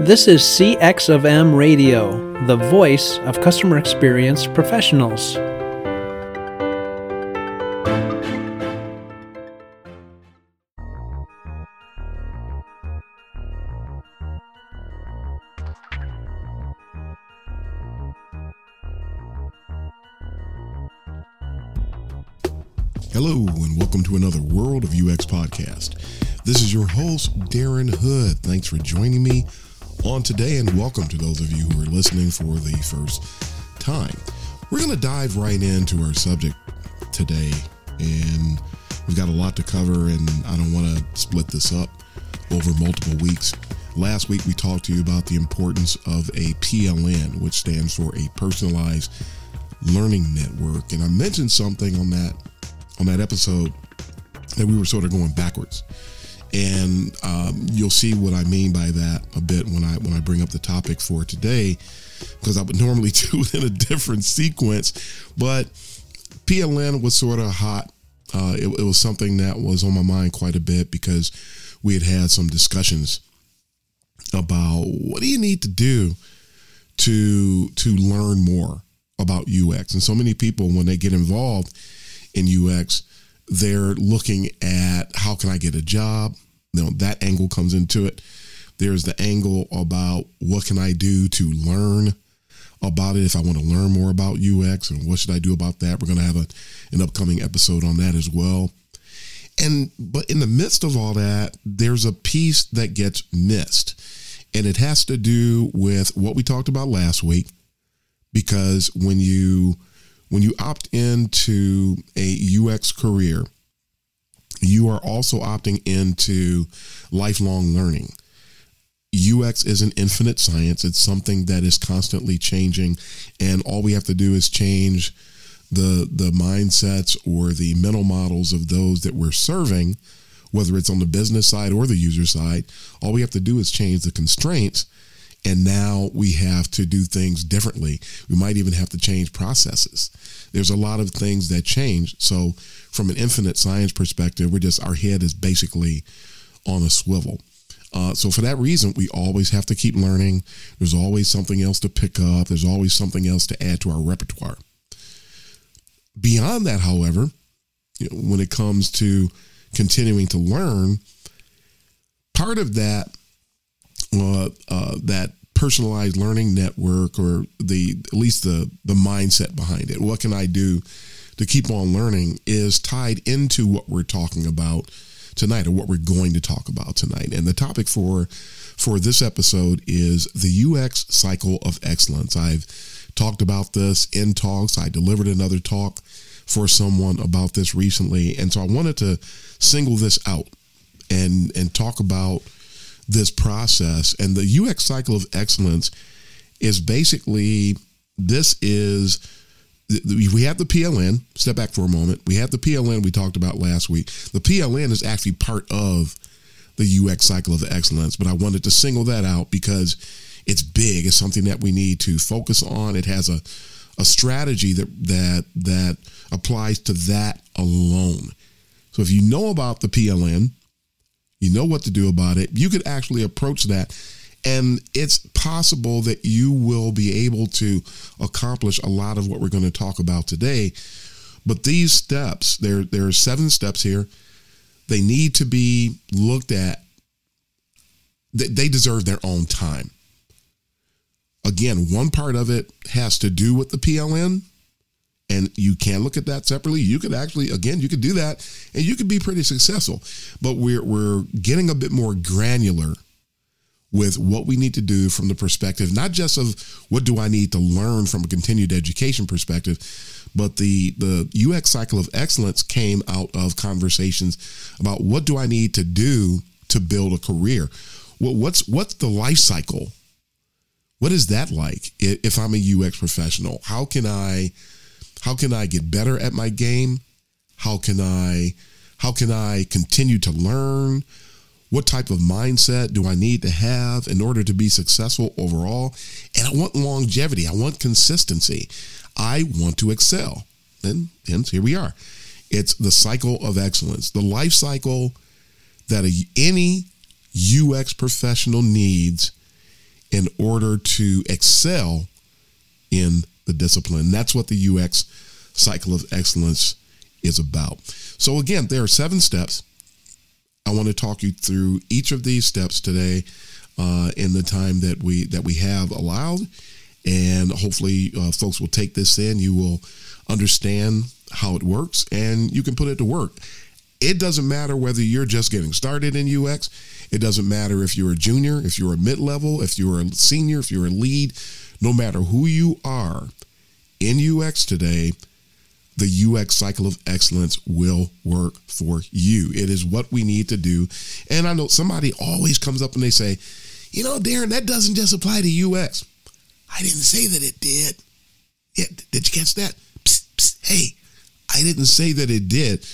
This is CX of M Radio, the voice of customer experience professionals. Hello, and welcome to another World of UX podcast. This is your host, Darren Hood. Thanks for joining me on today, and welcome to those of you who are listening for the first time. We're going to dive right into our subject today, and we've got a lot to cover, and I don't want to split this up over multiple weeks. Last week, we talked to you about the importance of a PLN, which stands for a personalized learning network, and I mentioned something on that on that episode that we were sort of going backwards and um, you'll see what I mean by that a bit when I when I bring up the topic for today, because I would normally do it in a different sequence, but PLN was sort of hot. Uh, it, it was something that was on my mind quite a bit because we had had some discussions about what do you need to do to to learn more about UX, and so many people when they get involved in UX they're looking at how can I get a job? You know, that angle comes into it. There's the angle about what can I do to learn about it if I want to learn more about UX and what should I do about that. We're going to have a, an upcoming episode on that as well. And but in the midst of all that, there's a piece that gets missed. And it has to do with what we talked about last week because when you when you opt into a UX career, you are also opting into lifelong learning. UX is an infinite science. It's something that is constantly changing, and all we have to do is change the the mindsets or the mental models of those that we're serving, whether it's on the business side or the user side. All we have to do is change the constraints, and now we have to do things differently. We might even have to change processes. There's a lot of things that change. So, from an infinite science perspective, we're just our head is basically on a swivel. Uh, so for that reason, we always have to keep learning. There's always something else to pick up. There's always something else to add to our repertoire. Beyond that, however, you know, when it comes to continuing to learn, part of that uh, uh, that personalized learning network or the at least the the mindset behind it. What can i do to keep on learning is tied into what we're talking about tonight or what we're going to talk about tonight. And the topic for for this episode is the ux cycle of excellence. I've talked about this in talks. I delivered another talk for someone about this recently. And so i wanted to single this out and and talk about this process. And the UX cycle of excellence is basically this is we have the PLN. Step back for a moment. We have the PLN we talked about last week. The PLN is actually part of the UX cycle of excellence, but I wanted to single that out because it's big. It's something that we need to focus on. It has a a strategy that that that applies to that alone. So if you know about the PLN, you know what to do about it. You could actually approach that. And it's possible that you will be able to accomplish a lot of what we're going to talk about today. But these steps, there, there are seven steps here. They need to be looked at. They deserve their own time. Again, one part of it has to do with the PLN, and you can look at that separately. You could actually, again, you could do that and you could be pretty successful. But we're, we're getting a bit more granular with what we need to do from the perspective, not just of what do I need to learn from a continued education perspective, but the, the UX cycle of excellence came out of conversations about what do I need to do to build a career? Well, what's, what's the life cycle? What is that like if I'm a UX professional? How can I how can I get better at my game? How can I how can I continue to learn? What type of mindset do I need to have in order to be successful overall? And I want longevity. I want consistency. I want to excel. And hence here we are. It's the cycle of excellence, the life cycle that a, any UX professional needs in order to excel in the discipline. That's what the UX cycle of excellence is about. So, again, there are seven steps. I want to talk you through each of these steps today uh, in the time that we that we have allowed, and hopefully, uh, folks will take this in. You will understand how it works, and you can put it to work. It doesn't matter whether you're just getting started in UX. It doesn't matter if you're a junior, if you're a mid level, if you're a senior, if you're a lead. No matter who you are in UX today, the UX cycle of excellence will work for you. It is what we need to do. And I know somebody always comes up and they say, you know, Darren, that doesn't just apply to UX. I didn't say that it did. Yeah, did you catch that? Psst, psst, hey, I didn't say that it did,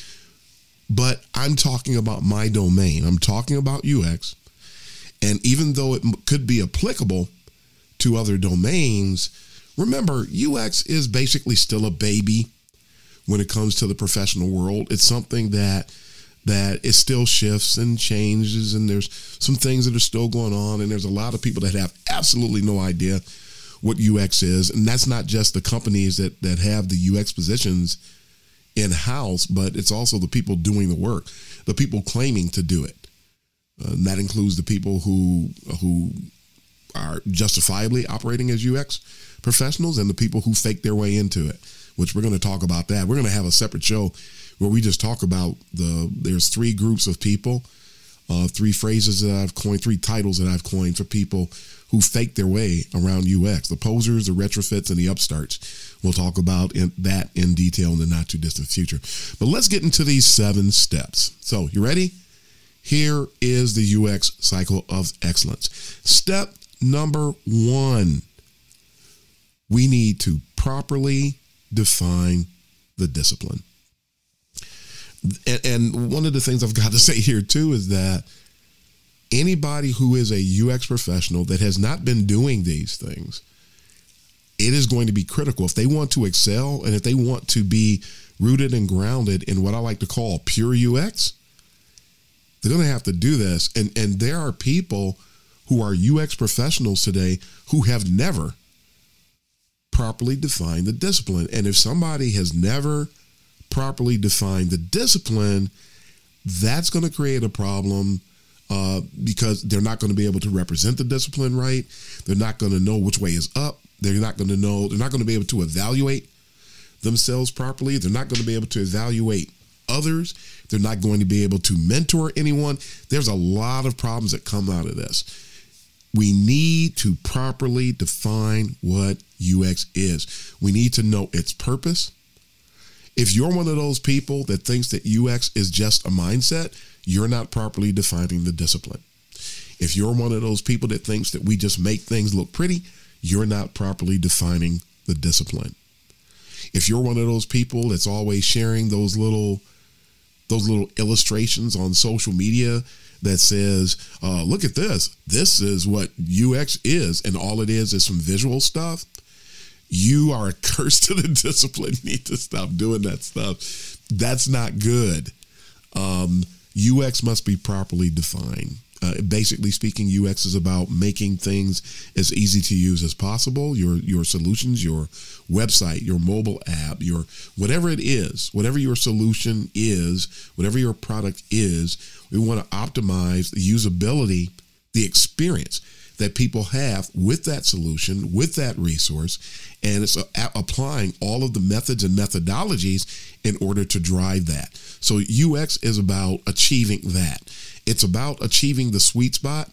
but I'm talking about my domain. I'm talking about UX. And even though it could be applicable to other domains, remember, UX is basically still a baby when it comes to the professional world. It's something that that it still shifts and changes and there's some things that are still going on and there's a lot of people that have absolutely no idea what UX is and that's not just the companies that that have the UX positions in house but it's also the people doing the work the people claiming to do it uh, and that includes the people who who are justifiably operating as UX professionals and the people who fake their way into it which we're going to talk about that. We're going to have a separate show where we just talk about the. There's three groups of people, uh, three phrases that I've coined, three titles that I've coined for people who fake their way around UX: the posers, the retrofits, and the upstarts. We'll talk about in, that in detail in the not too distant future. But let's get into these seven steps. So, you ready? Here is the UX cycle of excellence. Step number one we need to properly define the discipline. And, and, one of the things I've got to say here too is that anybody who is a UX professional that has not been doing these things, it is going to be critical if they want to excel and if they want to be rooted and grounded in what I like to call pure UX. They're going to have to do this, and and there are people who are UX professionals today who have never properly defined the discipline. And if somebody has never properly defined the discipline, that's going to create a problem uh, because they're not going to be able to represent the discipline right. They're not going to know which way is up. They're not going to know, they're not going to be able to evaluate themselves properly. They're not going to be able to evaluate others. They're not going to be able to mentor anyone. There's a lot of problems that come out of this we need to properly define what UX is. We need to know its purpose. If you're one of those people that thinks that UX is just a mindset, you're not properly defining the discipline. If you're one of those people that thinks that we just make things look pretty, you're not properly defining the discipline. If you're one of those people that's always sharing those little those little illustrations on social media that says, uh, look at this. This is what UX is. And all it is is some visual stuff. You are a curse to the discipline. Need to stop doing that stuff. That's not good. Um, UX must be properly defined. Uh, basically speaking, UX is about making things as easy to use as possible. Your your solutions, your website, your mobile app, your whatever it is, whatever your solution is, whatever your product is, we want to optimize the usability, the experience that people have with that solution, with that resource, and it's applying all of the methods and methodologies in order to drive that. So UX is about achieving that. It's about achieving the sweet spot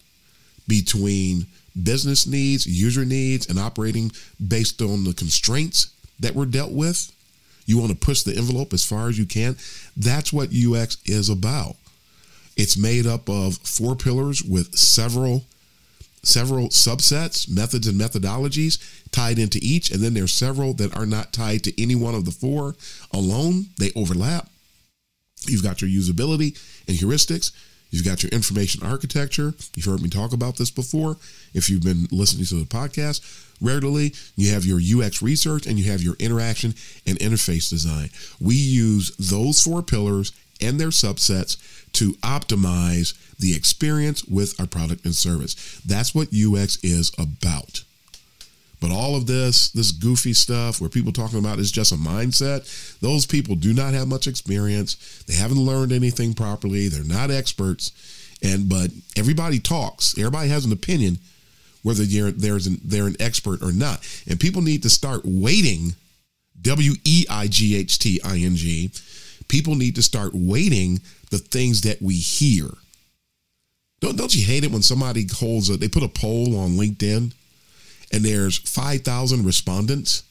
between business needs, user needs, and operating based on the constraints that were dealt with. You want to push the envelope as far as you can. That's what UX is about. It's made up of four pillars with several several subsets, methods and methodologies tied into each, and then there's several that are not tied to any one of the four alone. They overlap. You've got your usability and heuristics. You've got your information architecture. You've heard me talk about this before. If you've been listening to the podcast regularly, you have your UX research and you have your interaction and interface design. We use those four pillars and their subsets to optimize the experience with our product and service. That's what UX is about. But all of this, this goofy stuff where people talking about is just a mindset, those people do not have much experience. They haven't learned anything properly. They're not experts. And but everybody talks. Everybody has an opinion whether they're there's an, they're an expert or not. And people need to start waiting. W E I G H T I N G. People need to start waiting the things that we hear. Don't don't you hate it when somebody holds a they put a poll on LinkedIn and there's 5,000 respondents,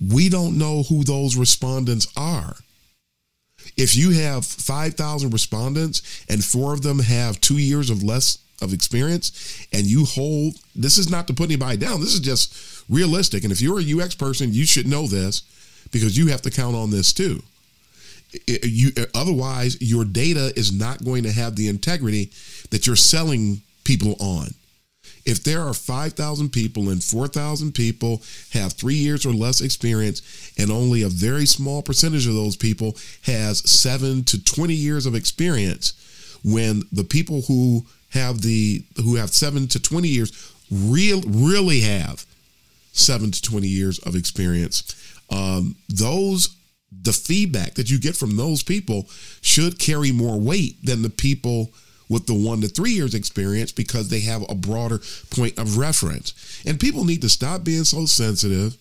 we don't know who those respondents are. If you have 5,000 respondents and four of them have two years of less of experience, and you hold this is not to put anybody down, this is just realistic. And if you're a UX person, you should know this because you have to count on this too. You, otherwise, your data is not going to have the integrity that you're selling people on if there are 5,000 people and 4,000 people have three years or less experience, and only a very small percentage of those people has seven to 20 years of experience, when the people who have the who have seven to 20 years real really have seven to 20 years of experience, um, those the feedback that you get from those people should carry more weight than the people with the one to three years experience because they have a broader point of reference. And people need to stop being so sensitive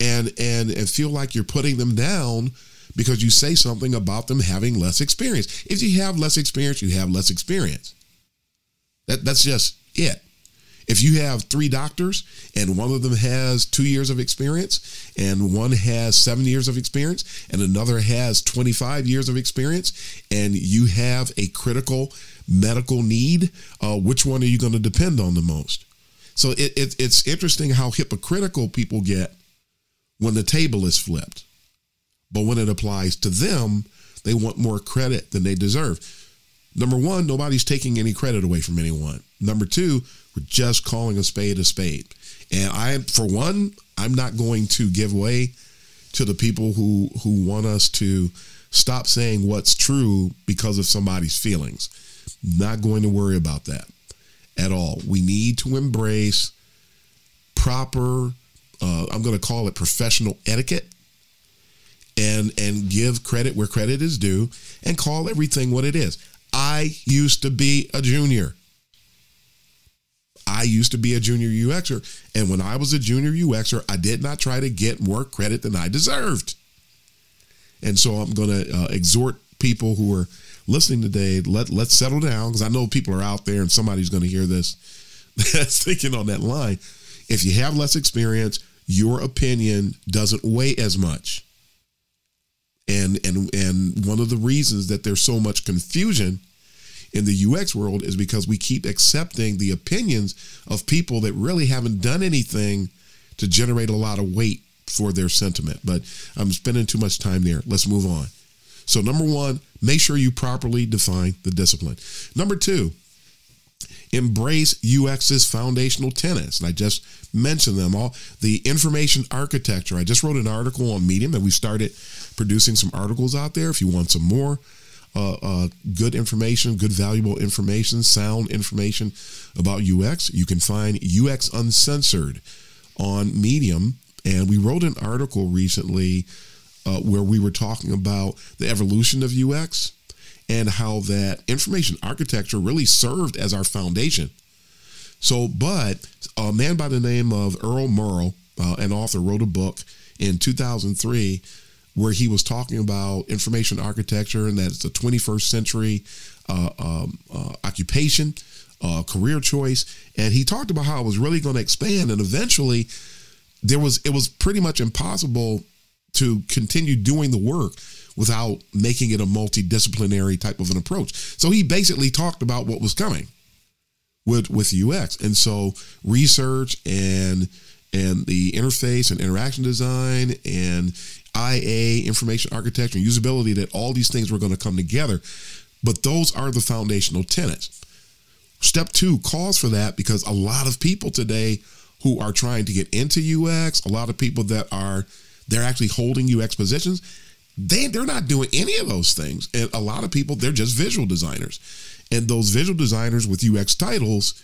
and and and feel like you're putting them down because you say something about them having less experience. If you have less experience, you have less experience. That that's just it. If you have three doctors and one of them has two years of experience and one has seven years of experience and another has 25 years of experience and you have a critical medical need, uh, which one are you going to depend on the most? So it, it, it's interesting how hypocritical people get when the table is flipped. But when it applies to them, they want more credit than they deserve. Number one, nobody's taking any credit away from anyone. Number two, we're just calling a spade a spade. And I, for one, I'm not going to give way to the people who who want us to stop saying what's true because of somebody's feelings. Not going to worry about that at all. We need to embrace proper. Uh, I'm going to call it professional etiquette and and give credit where credit is due and call everything what it is. I used to be a junior. I used to be a junior UXer. And when I was a junior UXer, I did not try to get more credit than I deserved. And so I'm going to uh, exhort people who are listening today, let, let's settle down because I know people are out there and somebody's going to hear this that's thinking on that line. If you have less experience, your opinion doesn't weigh as much. And and and one of the reasons that there's so much confusion in the UX world is because we keep accepting the opinions of people that really haven't done anything to generate a lot of weight for their sentiment. But I'm spending too much time there. Let's move on. So, number one, make sure you properly define the discipline. Number two, embrace UX's foundational tenets. And I just mentioned them all. The information architecture. I just wrote an article on Medium and we started producing some articles out there. If you want some more, uh, uh, good information, good valuable information, sound information about UX. You can find UX Uncensored on Medium. And we wrote an article recently uh, where we were talking about the evolution of UX and how that information architecture really served as our foundation. So, but a man by the name of Earl Morrogh, uh, an author, wrote a book in 2003 where he was talking about information architecture and that it's a 21st century uh, um, uh, occupation, uh, career choice, and he talked about how it was really going to expand, and eventually there was it was pretty much impossible to continue doing the work without making it a multidisciplinary type of an approach. So he basically talked about what was coming with with UX, and so research and and the interface and interaction design and IA, information architecture, and usability, that all these things were going to come together. But those are the foundational tenets. Step two calls for that because a lot of people today who are trying to get into UX, a lot of people that are they're actually holding UX positions, they they're not doing any of those things. And a lot of people, they're just visual designers. And those visual designers with UX titles,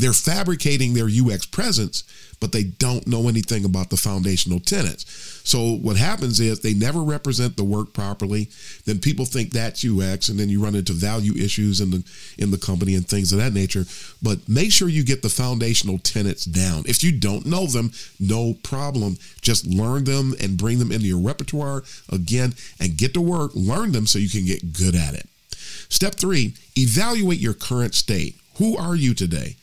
they're fabricating their UX presence, but they don't know anything about the foundational tenets. So what happens is they never represent the work properly. Then people think that's UX, and then you run into value issues in the in the company and things of that nature. But make sure you get the foundational tenets down. If you don't know them, no problem. Just learn them and bring them into your repertoire again, and get to work. Learn them so you can get good at it. Step three: evaluate your current state. Who are you today?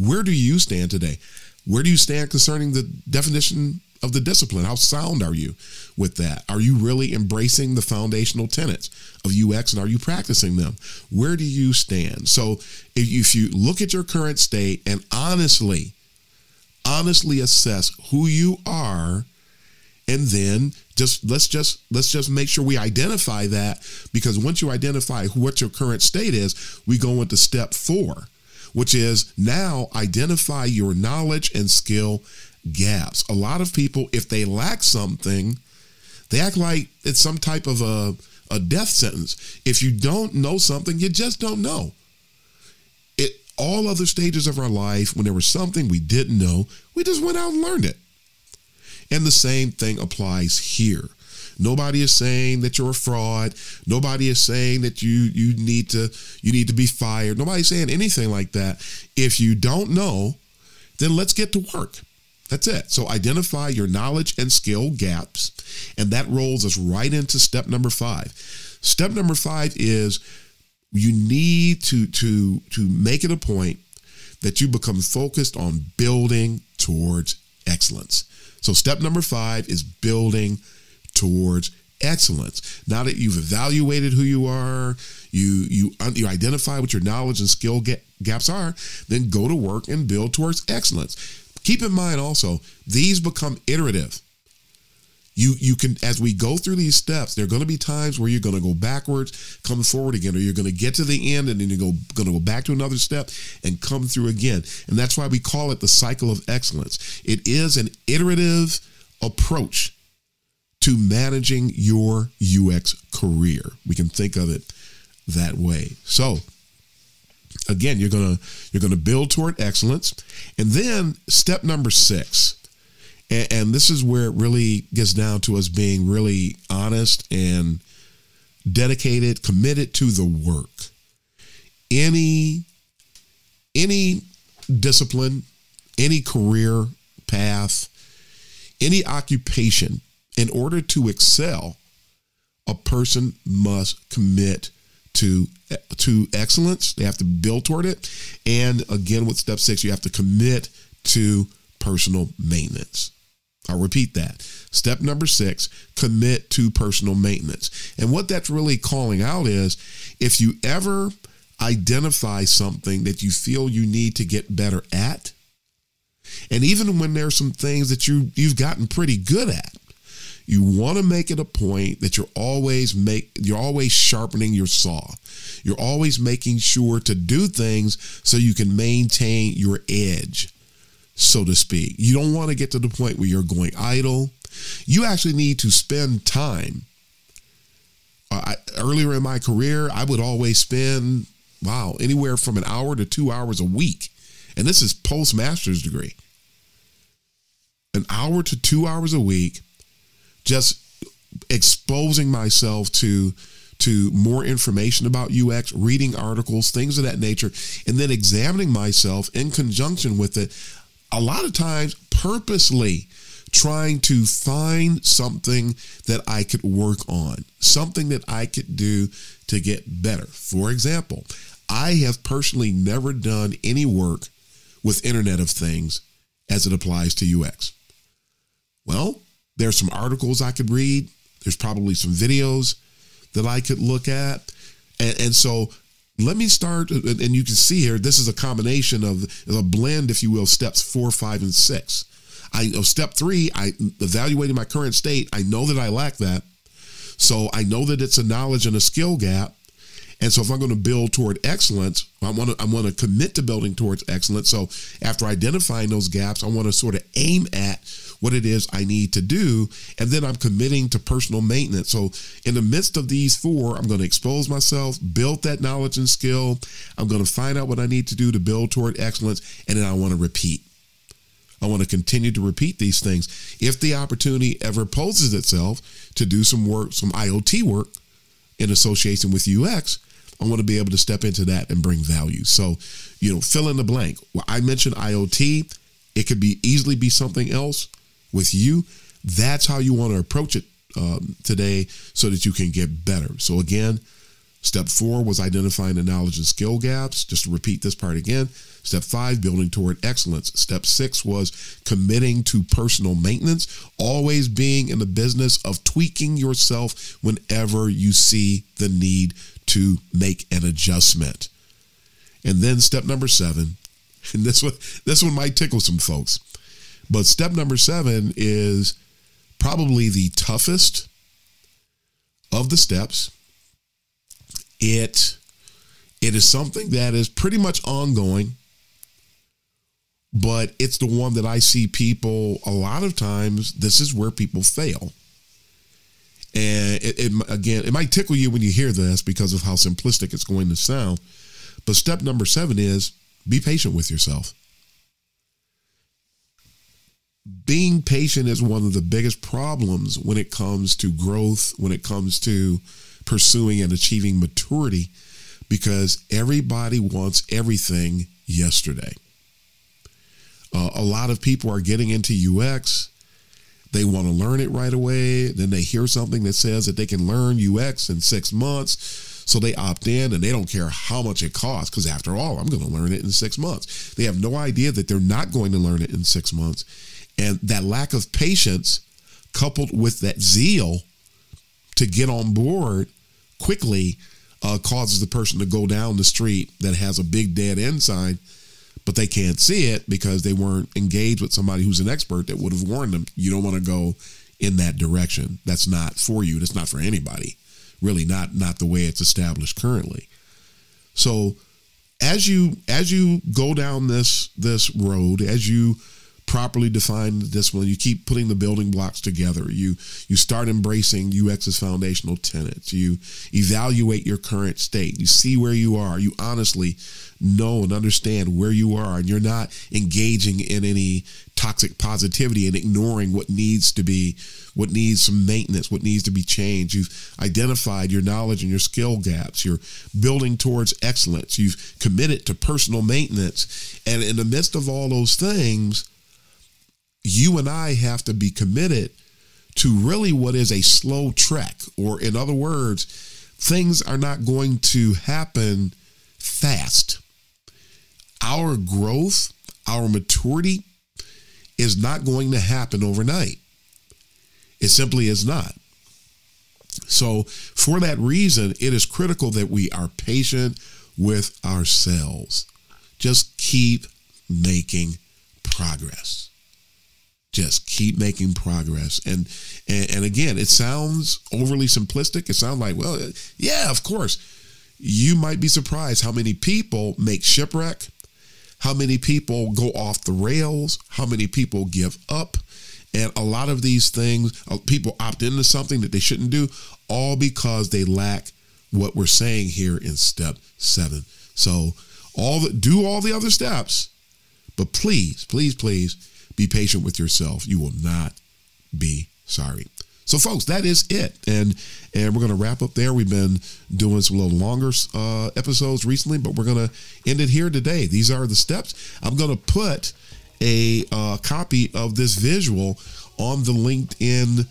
Where do you stand today? Where do you stand concerning the definition of the discipline? How sound are you with that? Are you really embracing the foundational tenets of UX and are you practicing them? Where do you stand? So if you look at your current state and honestly, honestly assess who you are, and then just let's just let's just make sure we identify that because once you identify what your current state is, we go into step four which is now identify your knowledge and skill gaps. A lot of people, if they lack something, they act like it's some type of a, a death sentence. If you don't know something, you just don't know. It all other stages of our life, when there was something we didn't know, we just went out and learned it. And the same thing applies here. Nobody is saying that you're a fraud. Nobody is saying that you you need to you need to be fired. Nobody's saying anything like that. If you don't know, then let's get to work. That's it. So identify your knowledge and skill gaps, and that rolls us right into step number 5. Step number 5 is you need to to to make it a point that you become focused on building towards excellence. So step number 5 is building towards excellence. Now that you've evaluated who you are, you you you identify what your knowledge and skill gaps are, then go to work and build towards excellence. Keep in mind also, these become iterative. You you can as we go through these steps, there are going to be times where you're going to go backwards, come forward again, or you're going to get to the end and then you're going to go back to another step and come through again. And that's why we call it the cycle of excellence. It is an iterative approach to managing your UX career. We can think of it that way. So, again, you're going to you're going to build toward excellence. And then step number 6. And, and this is where it really gets down to us being really honest and dedicated, committed to the work. Any any discipline, any career path, any occupation in order to excel, a person must commit to to excellence. They have to build toward it. And again, with step six, you have to commit to personal maintenance. I'll repeat that. Step number six, commit to personal maintenance. And what that's really calling out is if you ever identify something that you feel you need to get better at, and even when there's some things that you you've gotten pretty good at, you want to make it a point that you're always make you're always sharpening your saw. You're always making sure to do things so you can maintain your edge, so to speak. You don't want to get to the point where you're going idle. You actually need to spend time. Uh, I, earlier in my career, I would always spend wow anywhere from an hour to two hours a week, and this is post master's degree. An hour to two hours a week just exposing myself to to more information about UX, reading articles, things of that nature, and then examining myself in conjunction with it. A lot of times, purposely trying to find something that I could work on, something that I could do to get better. For example, I have personally never done any work with Internet of Things as it applies to UX. Well, there's some articles I could read. There's probably some videos that I could look at. And, and so let me start, and you can see here, this is a combination of a blend, if you will, steps four, five, and six. I know step three, I evaluating my current state. I know that I lack that. So I know that it's a knowledge and a skill gap. And so if I'm going to build toward excellence, I want to I want to commit to building towards excellence. So after identifying those gaps, I want to sort of aim at what it is I need to do, and then I'm committing to personal maintenance. So in the midst of these four, I'm going to expose myself, build that knowledge and skill. I'm going to find out what I need to do to build toward excellence, and then I want to repeat. I want to continue to repeat these things. If the opportunity ever poses itself to do some work, some IoT work in association with UX, I want to be able to step into that and bring value. So, you know, fill in the blank. Well, I mentioned IoT. It could be easily be something else with you. That's how you want to approach it um, today so that you can get better. So again, step four was identifying the knowledge and skill gaps. Just to repeat this part again. Step five, building toward excellence. Step six was committing to personal maintenance, always being in the business of tweaking yourself whenever you see the need to make an adjustment. And then step number seven, and this one, this one might tickle some folks, but step number seven is probably the toughest of the steps. It it is something that is pretty much ongoing, but it's the one that I see people a lot of times. This is where people fail. And it, it, again, it might tickle you when you hear this because of how simplistic it's going to sound. But step number seven is be patient with yourself. Being patient is one of the biggest problems when it comes to growth, when it comes to pursuing and achieving maturity, because everybody wants everything yesterday. Uh, a lot of people are getting into UX they want to learn it right away. Then they hear something that says that they can learn UX in six months. So they opt in and they don't care how much it costs because, after all, I'm going to learn it in six months. They have no idea that they're not going to learn it in six months. And that lack of patience, coupled with that zeal to get on board quickly, uh, causes the person to go down the street that has a big dead end sign but they can't see it because they weren't engaged with somebody who's an expert that would have warned them you don't want to go in that direction. That's not for you. That's not for anybody. Really not not the way it's established currently. So as you as you go down this this road as you properly define the discipline. You keep putting the building blocks together. You you start embracing ux's foundational tenets. You evaluate your current state. You see where you are. You honestly know and understand where you are and you're not engaging in any toxic positivity and ignoring what needs to be what needs some maintenance what needs to be changed. You've identified your knowledge and your skill gaps. You're building towards excellence. You've committed to personal maintenance. And in the midst of all those things you and I have to be committed to really what is a slow trek, or in other words, things are not going to happen fast. Our growth, our maturity is not going to happen overnight. It simply is not. So, for that reason, it is critical that we are patient with ourselves. Just keep making progress just keep making progress. And, and and again it sounds overly simplistic. It sounds like well yeah of course. You might be surprised how many people make shipwreck how many people go off the rails how many people give up. And a lot of these things uh, people opt into something that they shouldn't do all because they lack what we're saying here in step seven. So all the do all the other steps but please please please be patient with yourself. You will not be sorry. So, folks, that is it, and and we're going to wrap up there. We've been doing some little longer uh, episodes recently, but we're going to end it here today. These are the steps. I'm going to put a uh, copy of this visual on the LinkedIn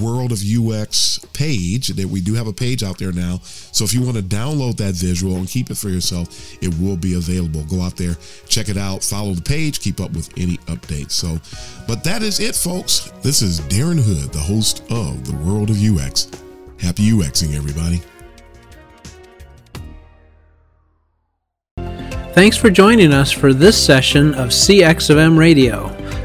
World of UX page that we do have a page out there now. So if you want to download that visual and keep it for yourself, it will be available. Go out there, check it out, follow the page, keep up with any updates. So, but that is it, folks. This is Darren Hood, the host of the World of UX. Happy UXing, everybody. Thanks for joining us for this session of CX of M Radio.